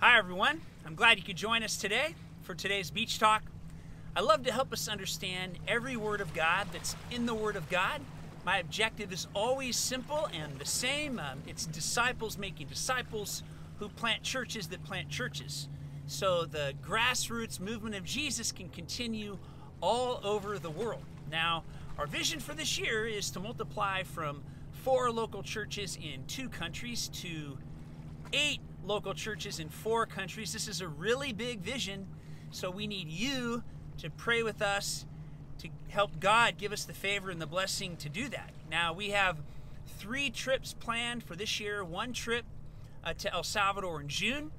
Hi, everyone. I'm glad you could join us today for today's Beach Talk. I love to help us understand every word of God that's in the Word of God. My objective is always simple and the same um, it's disciples making disciples who plant churches that plant churches. So the grassroots movement of Jesus can continue all over the world. Now, our vision for this year is to multiply from four local churches in two countries to eight local churches in four countries. This is a really big vision, so we need you to pray with us to help God give us the favor and the blessing to do that. Now, we have three trips planned for this year one trip uh, to El Salvador in June,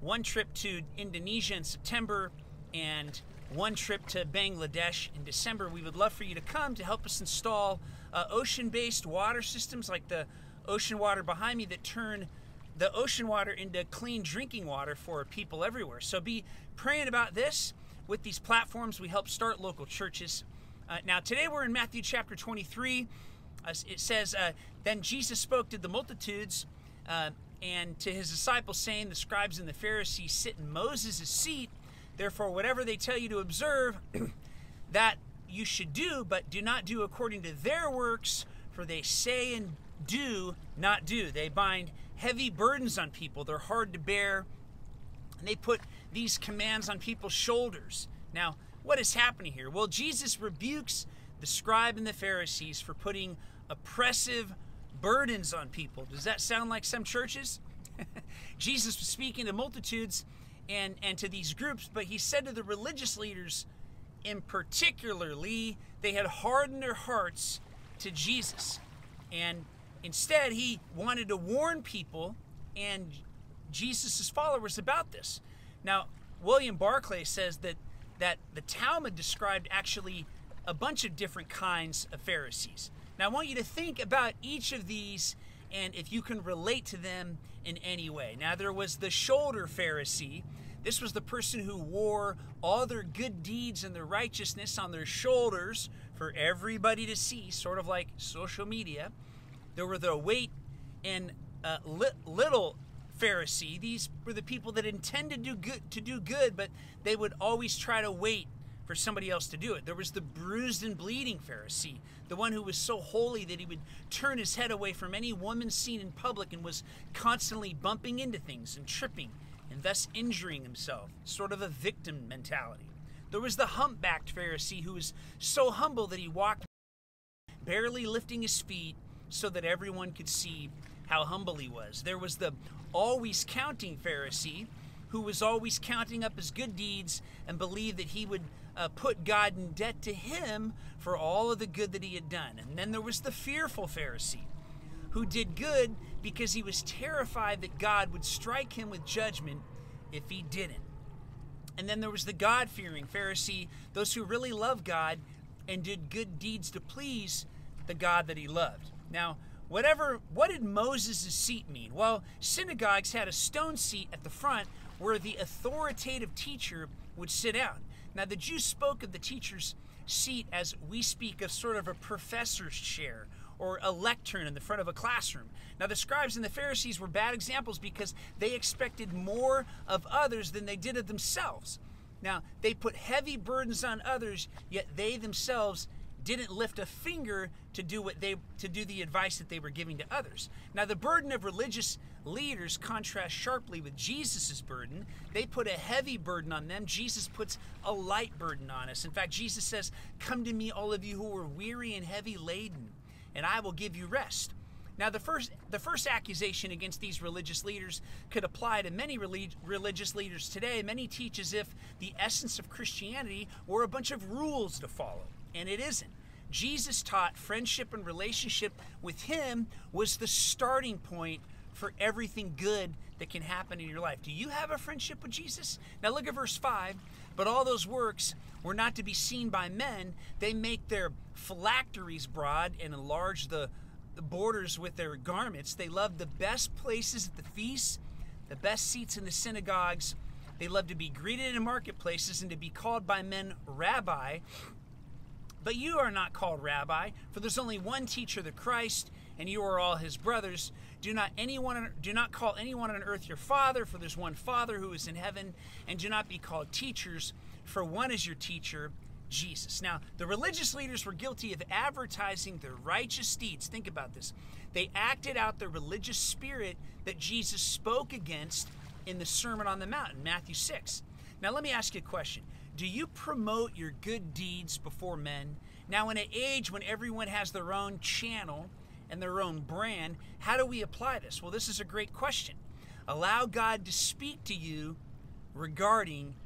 one trip to Indonesia in September, and one trip to Bangladesh in December. We would love for you to come to help us install uh, ocean based water systems like the ocean water behind me that turn the ocean water into clean drinking water for people everywhere. So be praying about this. With these platforms, we help start local churches. Uh, now, today we're in Matthew chapter 23. Uh, it says, uh, Then Jesus spoke to the multitudes uh, and to his disciples, saying, The scribes and the Pharisees sit in Moses' seat. Therefore, whatever they tell you to observe, that you should do, but do not do according to their works, for they say and do not do. They bind heavy burdens on people, they're hard to bear, and they put these commands on people's shoulders. Now, what is happening here? Well, Jesus rebukes the scribe and the Pharisees for putting oppressive burdens on people. Does that sound like some churches? Jesus was speaking to multitudes and, and to these groups, but he said to the religious leaders in particularly, they had hardened their hearts to Jesus. And Instead, he wanted to warn people and Jesus' followers about this. Now, William Barclay says that, that the Talmud described actually a bunch of different kinds of Pharisees. Now, I want you to think about each of these and if you can relate to them in any way. Now, there was the shoulder Pharisee. This was the person who wore all their good deeds and their righteousness on their shoulders for everybody to see, sort of like social media. There were the weight and uh, li- little Pharisee. These were the people that intended to do good, to do good, but they would always try to wait for somebody else to do it. There was the bruised and bleeding Pharisee, the one who was so holy that he would turn his head away from any woman seen in public and was constantly bumping into things and tripping and thus injuring himself, sort of a victim mentality. There was the humpbacked Pharisee who was so humble that he walked barely lifting his feet so that everyone could see how humble he was. There was the always counting Pharisee who was always counting up his good deeds and believed that he would uh, put God in debt to him for all of the good that he had done. And then there was the fearful Pharisee who did good because he was terrified that God would strike him with judgment if he didn't. And then there was the God fearing Pharisee, those who really loved God and did good deeds to please the God that he loved. Now, whatever what did Moses' seat mean? Well, synagogues had a stone seat at the front where the authoritative teacher would sit down. Now, the Jews spoke of the teacher's seat as we speak of sort of a professor's chair or a lectern in the front of a classroom. Now, the scribes and the Pharisees were bad examples because they expected more of others than they did of themselves. Now, they put heavy burdens on others, yet they themselves didn't lift a finger to do what they to do the advice that they were giving to others. Now the burden of religious leaders contrasts sharply with Jesus' burden. They put a heavy burden on them. Jesus puts a light burden on us. In fact, Jesus says, "Come to me all of you who are weary and heavy laden, and I will give you rest." Now, the first, the first accusation against these religious leaders could apply to many relig- religious leaders today. Many teach as if the essence of Christianity were a bunch of rules to follow and it isn't. Jesus taught friendship and relationship with Him was the starting point for everything good that can happen in your life. Do you have a friendship with Jesus? Now look at verse 5. But all those works were not to be seen by men. They make their phylacteries broad and enlarge the, borders with their garments. They love the best places at the feasts, the best seats in the synagogues. They love to be greeted in marketplaces and to be called by men rabbi. But you are not called rabbi, for there's only one teacher, the Christ, and you are all his brothers. Do not anyone do not call anyone on earth your father, for there's one Father who is in heaven, and do not be called teachers, for one is your teacher, Jesus. Now, the religious leaders were guilty of advertising their righteous deeds. Think about this. They acted out the religious spirit that Jesus spoke against in the Sermon on the Mount in Matthew 6. Now, let me ask you a question. Do you promote your good deeds before men? Now, in an age when everyone has their own channel and their own brand, how do we apply this? Well, this is a great question. Allow God to speak to you regarding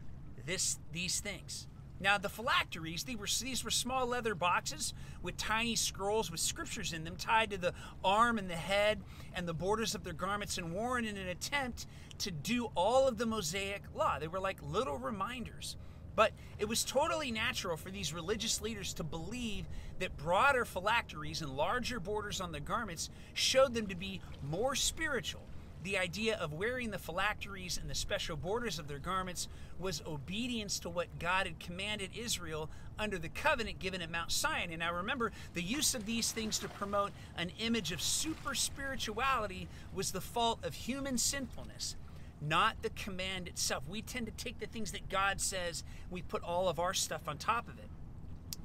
this these things. Now, the phylacteries, these were, these were small leather boxes with tiny scrolls with scriptures in them tied to the arm and the head and the borders of their garments and worn in an attempt to do all of the Mosaic law. They were like little reminders. But it was totally natural for these religious leaders to believe that broader phylacteries and larger borders on the garments showed them to be more spiritual the idea of wearing the phylacteries and the special borders of their garments was obedience to what God had commanded Israel under the covenant given at Mount Sinai. And now remember, the use of these things to promote an image of super spirituality was the fault of human sinfulness, not the command itself. We tend to take the things that God says, we put all of our stuff on top of it.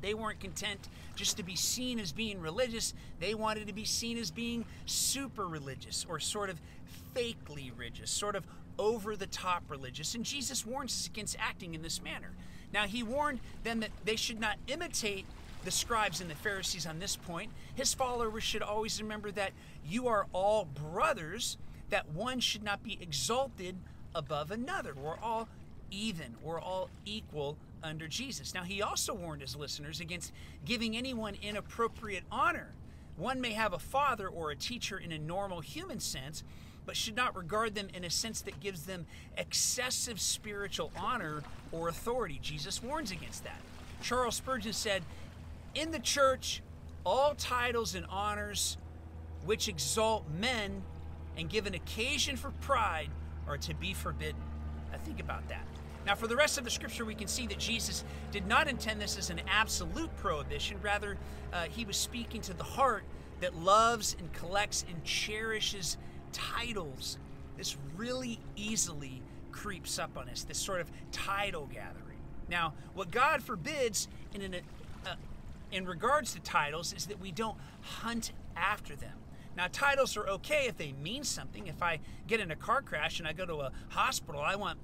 They weren't content just to be seen as being religious. They wanted to be seen as being super religious or sort of fakely religious, sort of over the top religious. And Jesus warns us against acting in this manner. Now, he warned them that they should not imitate the scribes and the Pharisees on this point. His followers should always remember that you are all brothers, that one should not be exalted above another. We're all even, we're all equal under Jesus. Now, he also warned his listeners against giving anyone inappropriate honor. One may have a father or a teacher in a normal human sense, but should not regard them in a sense that gives them excessive spiritual honor or authority. Jesus warns against that. Charles Spurgeon said, In the church, all titles and honors which exalt men and give an occasion for pride are to be forbidden. Now, think about that. Now, for the rest of the scripture, we can see that Jesus did not intend this as an absolute prohibition. Rather, uh, he was speaking to the heart that loves and collects and cherishes titles. This really easily creeps up on us, this sort of title gathering. Now, what God forbids in, an, uh, in regards to titles is that we don't hunt after them. Now, titles are okay if they mean something. If I get in a car crash and I go to a hospital, I want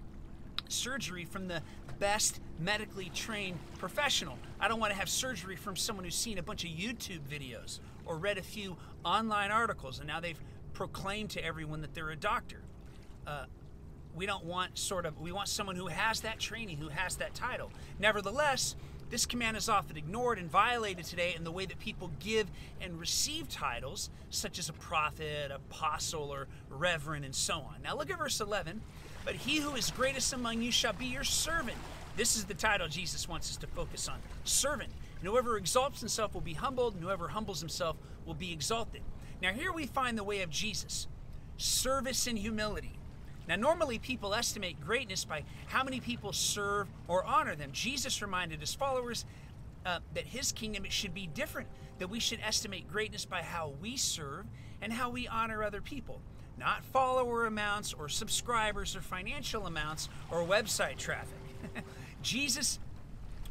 surgery from the best medically trained professional. I don't want to have surgery from someone who's seen a bunch of YouTube videos or read a few online articles and now they've proclaimed to everyone that they're a doctor. Uh, we don't want sort of, we want someone who has that training, who has that title. Nevertheless, this command is often ignored and violated today in the way that people give and receive titles, such as a prophet, apostle, or reverend, and so on. Now look at verse 11. But he who is greatest among you shall be your servant. This is the title Jesus wants us to focus on servant. And whoever exalts himself will be humbled, and whoever humbles himself will be exalted. Now, here we find the way of Jesus service and humility. Now, normally people estimate greatness by how many people serve or honor them. Jesus reminded his followers uh, that his kingdom should be different, that we should estimate greatness by how we serve and how we honor other people not follower amounts or subscribers or financial amounts or website traffic. Jesus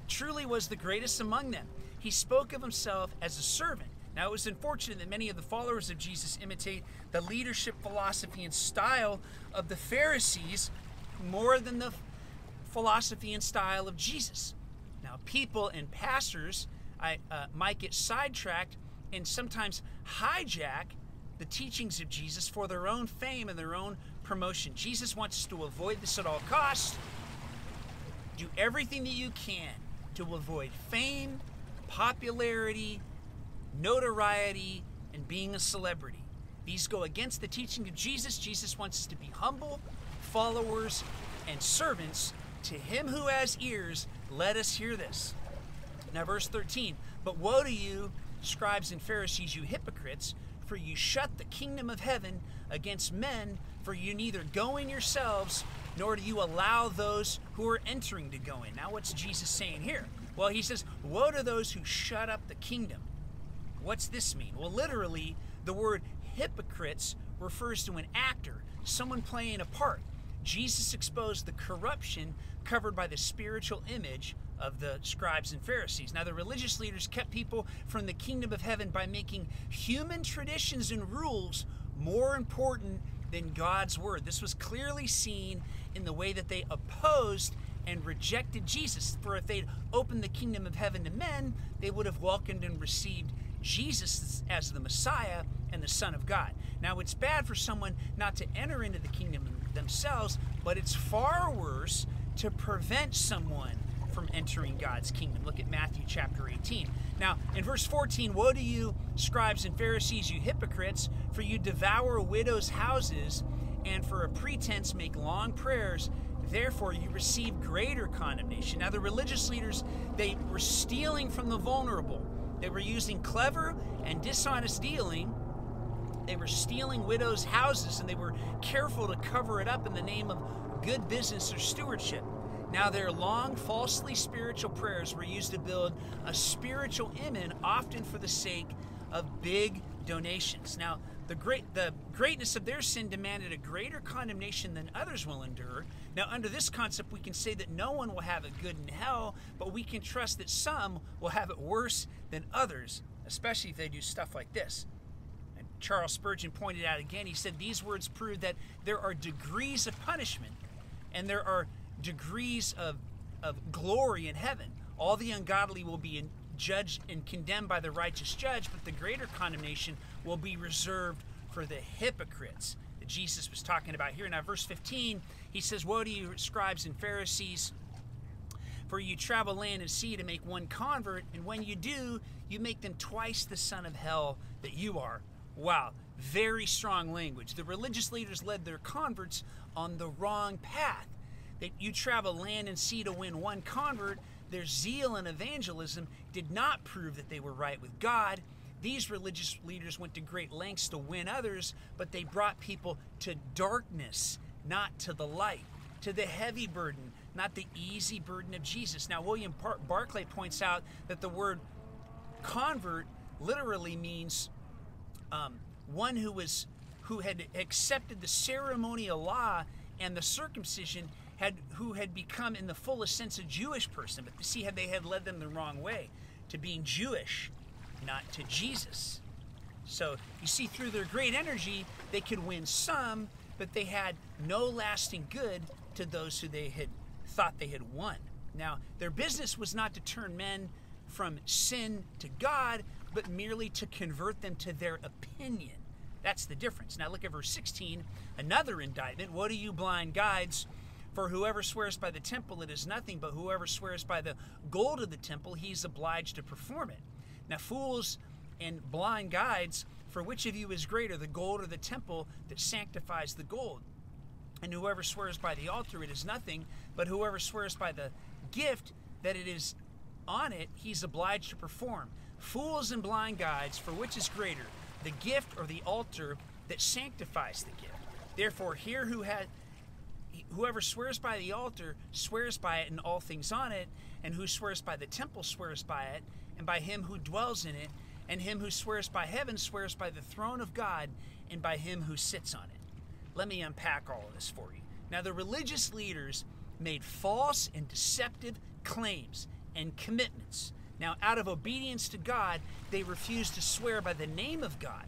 truly was the greatest among them. He spoke of himself as a servant. Now, it was unfortunate that many of the followers of Jesus imitate the leadership philosophy and style of the Pharisees more than the philosophy and style of Jesus. Now, people and pastors I, uh, might get sidetracked and sometimes hijack the teachings of Jesus for their own fame and their own promotion. Jesus wants us to avoid this at all costs. Do everything that you can to avoid fame, popularity, notoriety, and being a celebrity. These go against the teaching of Jesus. Jesus wants us to be humble followers and servants. To him who has ears, let us hear this. Now, verse 13 But woe to you, scribes and Pharisees, you hypocrites! for you shut the kingdom of heaven against men, for you neither go in yourselves, nor do you allow those who are entering to go in. Now, what's Jesus saying here? Well, he says, Woe to those who shut up the kingdom. What's this mean? Well, literally, the word hypocrites refers to an actor, someone playing a part. Jesus exposed the corruption covered by the spiritual image of the scribes and Pharisees. Now, the religious leaders kept people from the kingdom of heaven by making human traditions and rules more important than God's word. This was clearly seen in the way that they opposed and rejected Jesus. For if they'd opened the kingdom of heaven to men, they would have welcomed and received Jesus as the Messiah and the Son of God. Now, it's bad for someone not to enter into the kingdom themselves, but it's far worse to prevent someone from entering God's kingdom. Look at Matthew chapter 18. Now, in verse 14, woe to you, scribes and Pharisees, you hypocrites, for you devour widows' houses and for a pretense make long prayers. Therefore, you receive greater condemnation. Now, the religious leaders, they were stealing from the vulnerable. They were using clever and dishonest dealing. They were stealing widows' houses and they were careful to cover it up in the name of good business or stewardship. Now, their long, falsely spiritual prayers were used to build a spiritual image, often for the sake of big donations. Now, the great the greatness of their sin demanded a greater condemnation than others will endure. Now, under this concept, we can say that no one will have it good in hell, but we can trust that some will have it worse than others, especially if they do stuff like this. And Charles Spurgeon pointed out again, he said these words prove that there are degrees of punishment and there are degrees of, of glory in heaven. All the ungodly will be in, judged and condemned by the righteous judge, but the greater condemnation will be reserved for the hypocrites that Jesus was talking about here. Now, verse 15, he says, Woe to you, scribes and Pharisees, for you travel land and sea to make one convert, and when you do, you make them twice the son of hell that you are. Wow, very strong language. The religious leaders led their converts on the wrong path that you travel land and sea to win one convert, their zeal in evangelism did not prove that they were right with God. These religious leaders went to great lengths to win others, but they brought people to darkness, not to the light, to the heavy burden, not the easy burden of Jesus. Now, William Barclay points out that the word convert literally means um, one who was who had accepted the ceremonial law and the circumcision had who had become in the fullest sense a Jewish person, but to see how they had led them the wrong way to being Jewish, not to Jesus. So you see, through their great energy, they could win some, but they had no lasting good to those who they had thought they had won. Now, their business was not to turn men from sin to God, but merely to convert them to their opinion. That's the difference. Now look at verse 16, another indictment. What are you blind guides? For whoever swears by the temple, it is nothing, but whoever swears by the gold of the temple, he is obliged to perform it. Now, fools and blind guides, for which of you is greater, the gold or the temple that sanctifies the gold? And whoever swears by the altar, it is nothing, but whoever swears by the gift that it is on it, he's obliged to perform. Fools and blind guides, for which is greater, the gift or the altar that sanctifies the gift? Therefore, here who had whoever swears by the altar swears by it and all things on it, and who swears by the temple swears by it, and by him who dwells in it, and him who swears by heaven swears by the throne of God and by him who sits on it. Let me unpack all of this for you. Now, the religious leaders made false and deceptive claims and commitments. Now, out of obedience to God, they refused to swear by the name of God.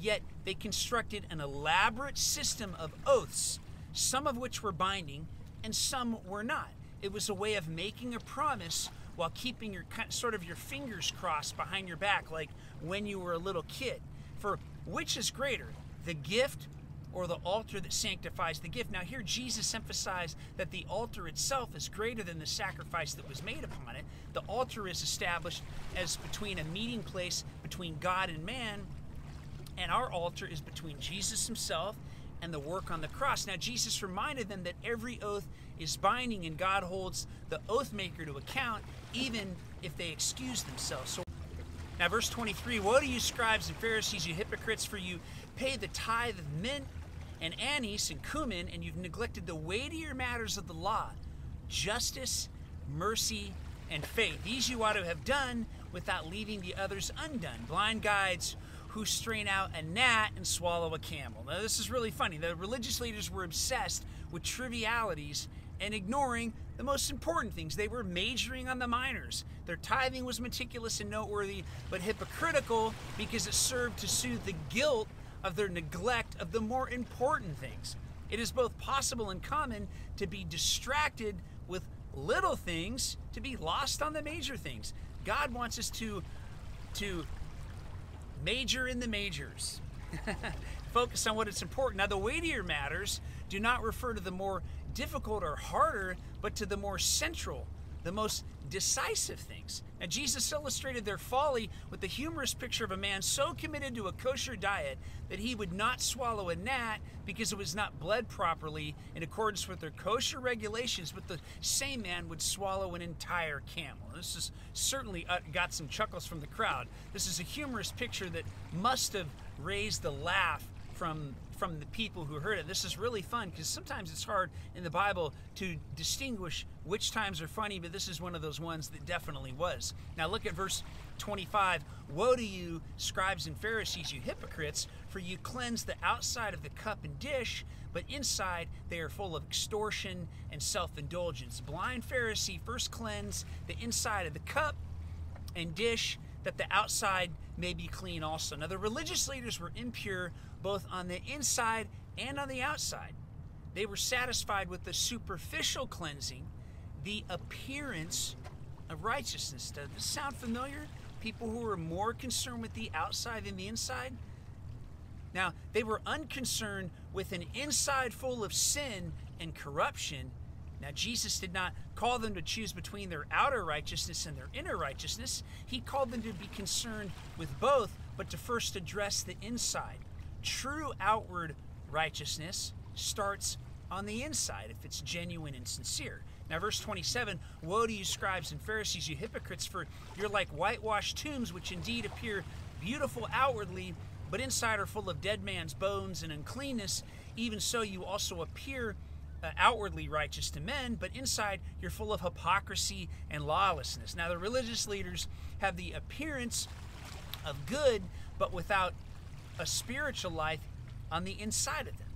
Yet, they constructed an elaborate system of oaths some of which were binding and some were not. It was a way of making a promise while keeping your sort of your fingers crossed behind your back like when you were a little kid. For which is greater, the gift or the altar that sanctifies the gift. Now, here Jesus emphasized that the altar itself is greater than the sacrifice that was made upon it. The altar is established as between a meeting place between God and man, and our altar is between Jesus himself and the work on the cross. Now, Jesus reminded them that every oath is binding and God holds the oath maker to account even if they excuse themselves. So, now, verse 23 Woe to you, scribes and Pharisees, you hypocrites, for you pay the tithe of mint and anise and cumin, and you've neglected the weightier matters of the law justice, mercy, and faith. These you ought to have done without leaving the others undone. Blind guides who strain out a gnat and swallow a camel. Now, this is really funny. The religious leaders were obsessed with trivialities and ignoring the most important things. They were majoring on the minors. Their tithing was meticulous and noteworthy, but hypocritical because it served to soothe the guilt of their neglect of the more important things. It is both possible and common to be distracted with little things, to be lost on the major things. God wants us to to major in the majors. Focus on what is important. Now, the weightier matters do not refer to the more difficult or harder, but to the more central, the most decisive things. And Jesus illustrated their folly with the humorous picture of a man so committed to a kosher diet that he would not swallow a gnat because it was not bled properly in accordance with their kosher regulations, but the same man would swallow an entire camel. This is certainly uh, got some chuckles from the crowd. This is a humorous picture that must have raised the laugh from from the people who heard it. This is really fun because sometimes it's hard in the Bible to distinguish which times are funny, but this is one of those ones that definitely was. Now look at verse 25. Woe to you, scribes and Pharisees, you hypocrites, for you cleanse the outside of the cup and dish, but inside they are full of extortion and self indulgence. Blind Pharisee, first cleanse the inside of the cup and dish that the outside may be clean also. Now, the religious leaders were impure both on the inside and on the outside. They were satisfied with the superficial cleansing, the appearance of righteousness. Does this sound familiar? People who were more concerned with the outside than the inside? Now, they were unconcerned with an inside full of sin and corruption now, Jesus did not call them to choose between their outer righteousness and their inner righteousness. He called them to be concerned with both, but to first address the inside. True outward righteousness starts on the inside if it's genuine and sincere. Now, verse 27 Woe to you, scribes and Pharisees, you hypocrites, for you're like whitewashed tombs, which indeed appear beautiful outwardly, but inside are full of dead man's bones and uncleanness. Even so, you also appear uh, outwardly righteous to men, but inside you're full of hypocrisy and lawlessness. Now, the religious leaders have the appearance of good, but without a spiritual life on the inside of them.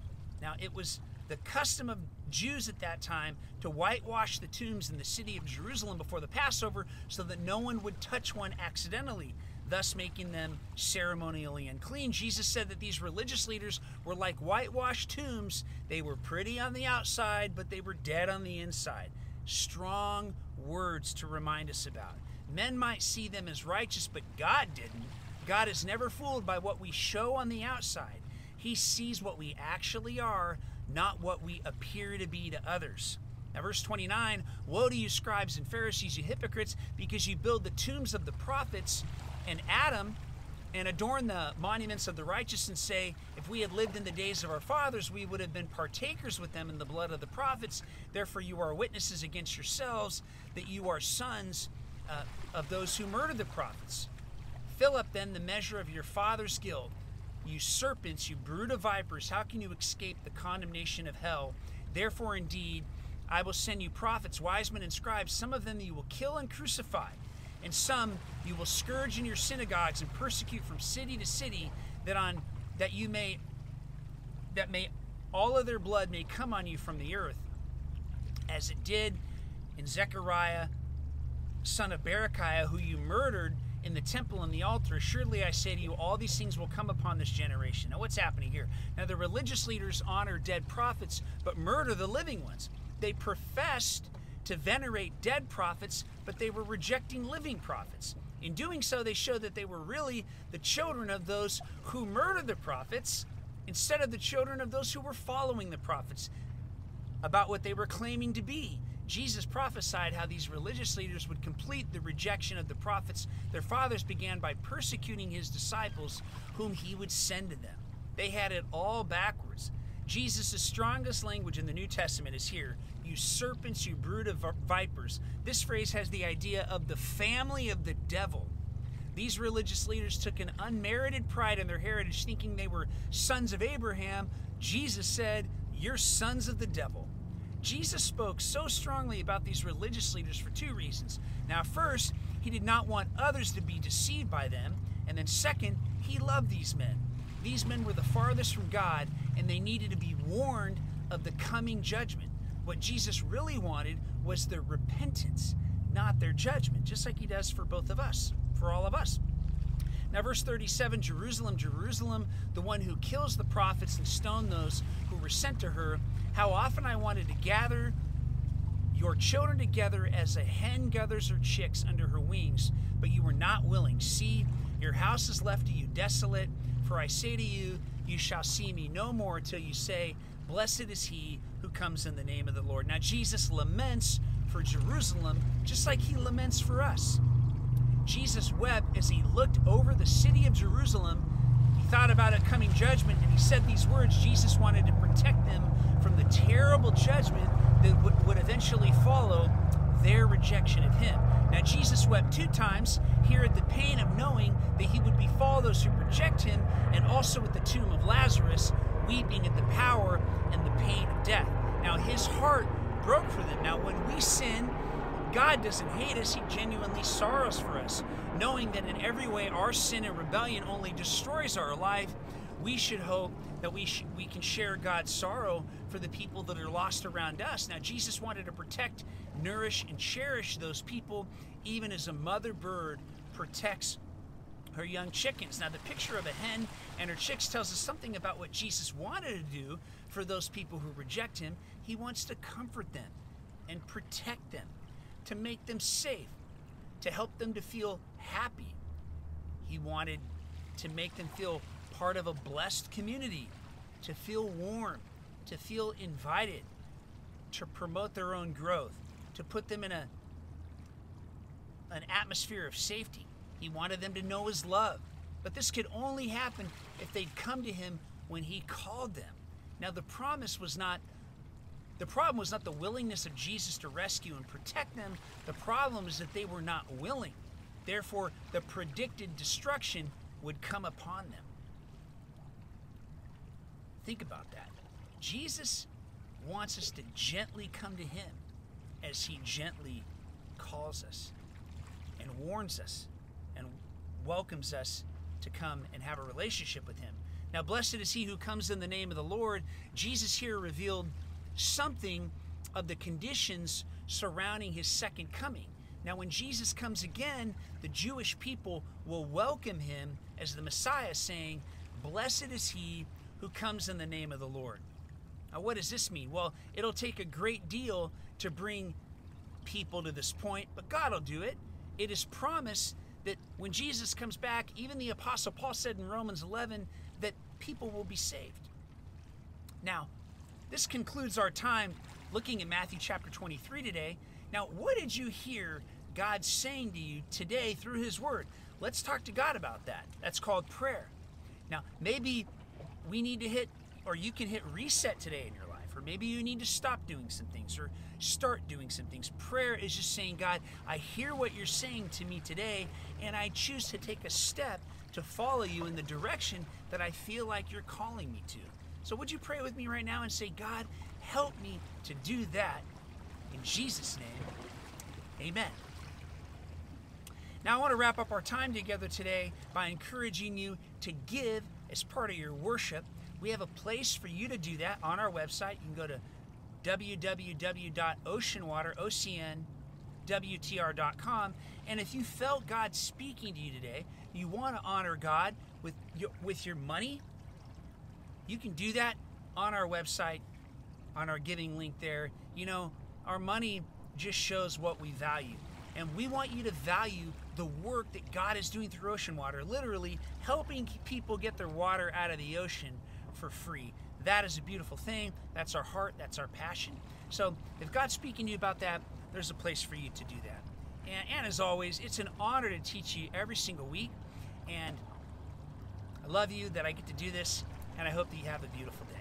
Now, it was the custom of Jews at that time to whitewash the tombs in the city of Jerusalem before the Passover so that no one would touch one accidentally thus making them ceremonially unclean. Jesus said that these religious leaders were like whitewashed tombs. They were pretty on the outside, but they were dead on the inside. Strong words to remind us about. Men might see them as righteous, but God didn't. God is never fooled by what we show on the outside. He sees what we actually are, not what we appear to be to others. Now, verse 29 Woe to you, scribes and Pharisees, you hypocrites, because you build the tombs of the prophets and Adam and adorn the monuments of the righteous and say, If we had lived in the days of our fathers, we would have been partakers with them in the blood of the prophets. Therefore, you are witnesses against yourselves that you are sons uh, of those who murdered the prophets. Fill up then the measure of your father's guilt. You serpents, you brood of vipers, how can you escape the condemnation of hell? Therefore, indeed, I will send you prophets, wise men, and scribes. Some of them you will kill and crucify and some you will scourge in your synagogues and persecute from city to city that on that you may that may all of their blood may come on you from the earth as it did in Zechariah son of Berechiah who you murdered in the temple and the altar. Surely I say to you all these things will come upon this generation. Now what's happening here? Now the religious leaders honor dead prophets but murder the living ones. They professed to venerate dead prophets, but they were rejecting living prophets. In doing so, they showed that they were really the children of those who murdered the prophets instead of the children of those who were following the prophets about what they were claiming to be. Jesus prophesied how these religious leaders would complete the rejection of the prophets. Their fathers began by persecuting his disciples, whom he would send to them. They had it all backwards. Jesus' strongest language in the New Testament is here you serpents, you brood of vipers. This phrase has the idea of the family of the devil. These religious leaders took an unmerited pride in their heritage, thinking they were sons of Abraham. Jesus said, You're sons of the devil. Jesus spoke so strongly about these religious leaders for two reasons. Now, first, he did not want others to be deceived by them, And then, second, he loved these men. These men were the farthest from God, and they needed to be warned of the coming judgment. What Jesus really wanted was their repentance, not their judgment, just like he does for both of us, for all of us. Now, verse 37 Jerusalem, Jerusalem, the one who kills the prophets and stone those who were sent to her, how often I wanted to gather your children together as a hen gathers her chicks under her wings, but you were not willing. See, your house is left to you desolate. For I say to you, you shall see me no more till you say, Blessed is he who comes in the name of the Lord. Now, Jesus laments for Jerusalem just like he laments for us. Jesus wept as he looked over the city of Jerusalem. He thought about a coming judgment and he said these words Jesus wanted to protect them from the terrible judgment that would, would eventually follow their rejection of him. Now, Jesus wept two times here at the pain of knowing that he would befall those who reject him, and also at the tomb of Lazarus, weeping at the power and the pain of death. Now, his heart broke for them. Now, when we sin, God doesn't hate us, He genuinely sorrows for us. Knowing that in every way our sin and rebellion only destroys our life, we should hope that we, sh- we can share God's sorrow for the people that are lost around us. Now, Jesus wanted to protect, nourish, and cherish those people, even as a mother bird protects her young chickens. Now, the picture of a hen and her chicks tells us something about what Jesus wanted to do for those people who reject him. He wants to comfort them and protect them, to make them safe, to help them to feel happy. He wanted to make them feel part of a blessed community, to feel warm, to feel invited, to promote their own growth, to put them in a an atmosphere of safety. He wanted them to know his love. But this could only happen if they'd come to him when he called them. Now the promise was not the problem was not the willingness of Jesus to rescue and protect them. The problem is that they were not willing. Therefore, the predicted destruction would come upon them. Think about that. Jesus wants us to gently come to Him as He gently calls us and warns us welcomes us to come and have a relationship with Him. Now, blessed is He who comes in the name of the Lord. Jesus here revealed something of the conditions surrounding His second coming. Now, when Jesus comes again, the Jewish people will welcome Him as the Messiah, saying, Blessed is He who comes in the name of the Lord. Now, what does this mean? Well, it'll take a great deal to bring people to this point, but God will do it. It is promised that when Jesus comes back, even the Apostle Paul said in Romans 11 that people will be saved. Now, this concludes our time looking at Matthew chapter 23 today. Now, what did you hear God saying to you today through His Word? Let's talk to God about that. That's called prayer. Now, maybe we need to hit, or you can hit reset today in your life, or maybe you need to stop doing some things or start doing some things. Prayer is just saying, God, I hear what you're saying to me today, and I choose to take a step to follow you in the direction that I feel like you're calling me to. So, would you pray with me right now and say, God, help me to do that in Jesus' name? Amen. Now, I want to wrap up our time together today by encouraging you to give as part of your worship. We have a place for you to do that on our website. You can go to www.oceanwater.ocnwtr.com. And if you felt God speaking to you today, you want to honor God with your, with your money, you can do that on our website, on our giving link there. You know, our money just shows what we value. And we want you to value the work that God is doing through Ocean Water, literally helping people get their water out of the ocean for free. That is a beautiful thing. That's our heart, that's our passion. So if God's speaking to you about that, there's a place for you to do that. And, and as always, it's an honor to teach you every single week. And I love you that I get to do this, and I hope that you have a beautiful day.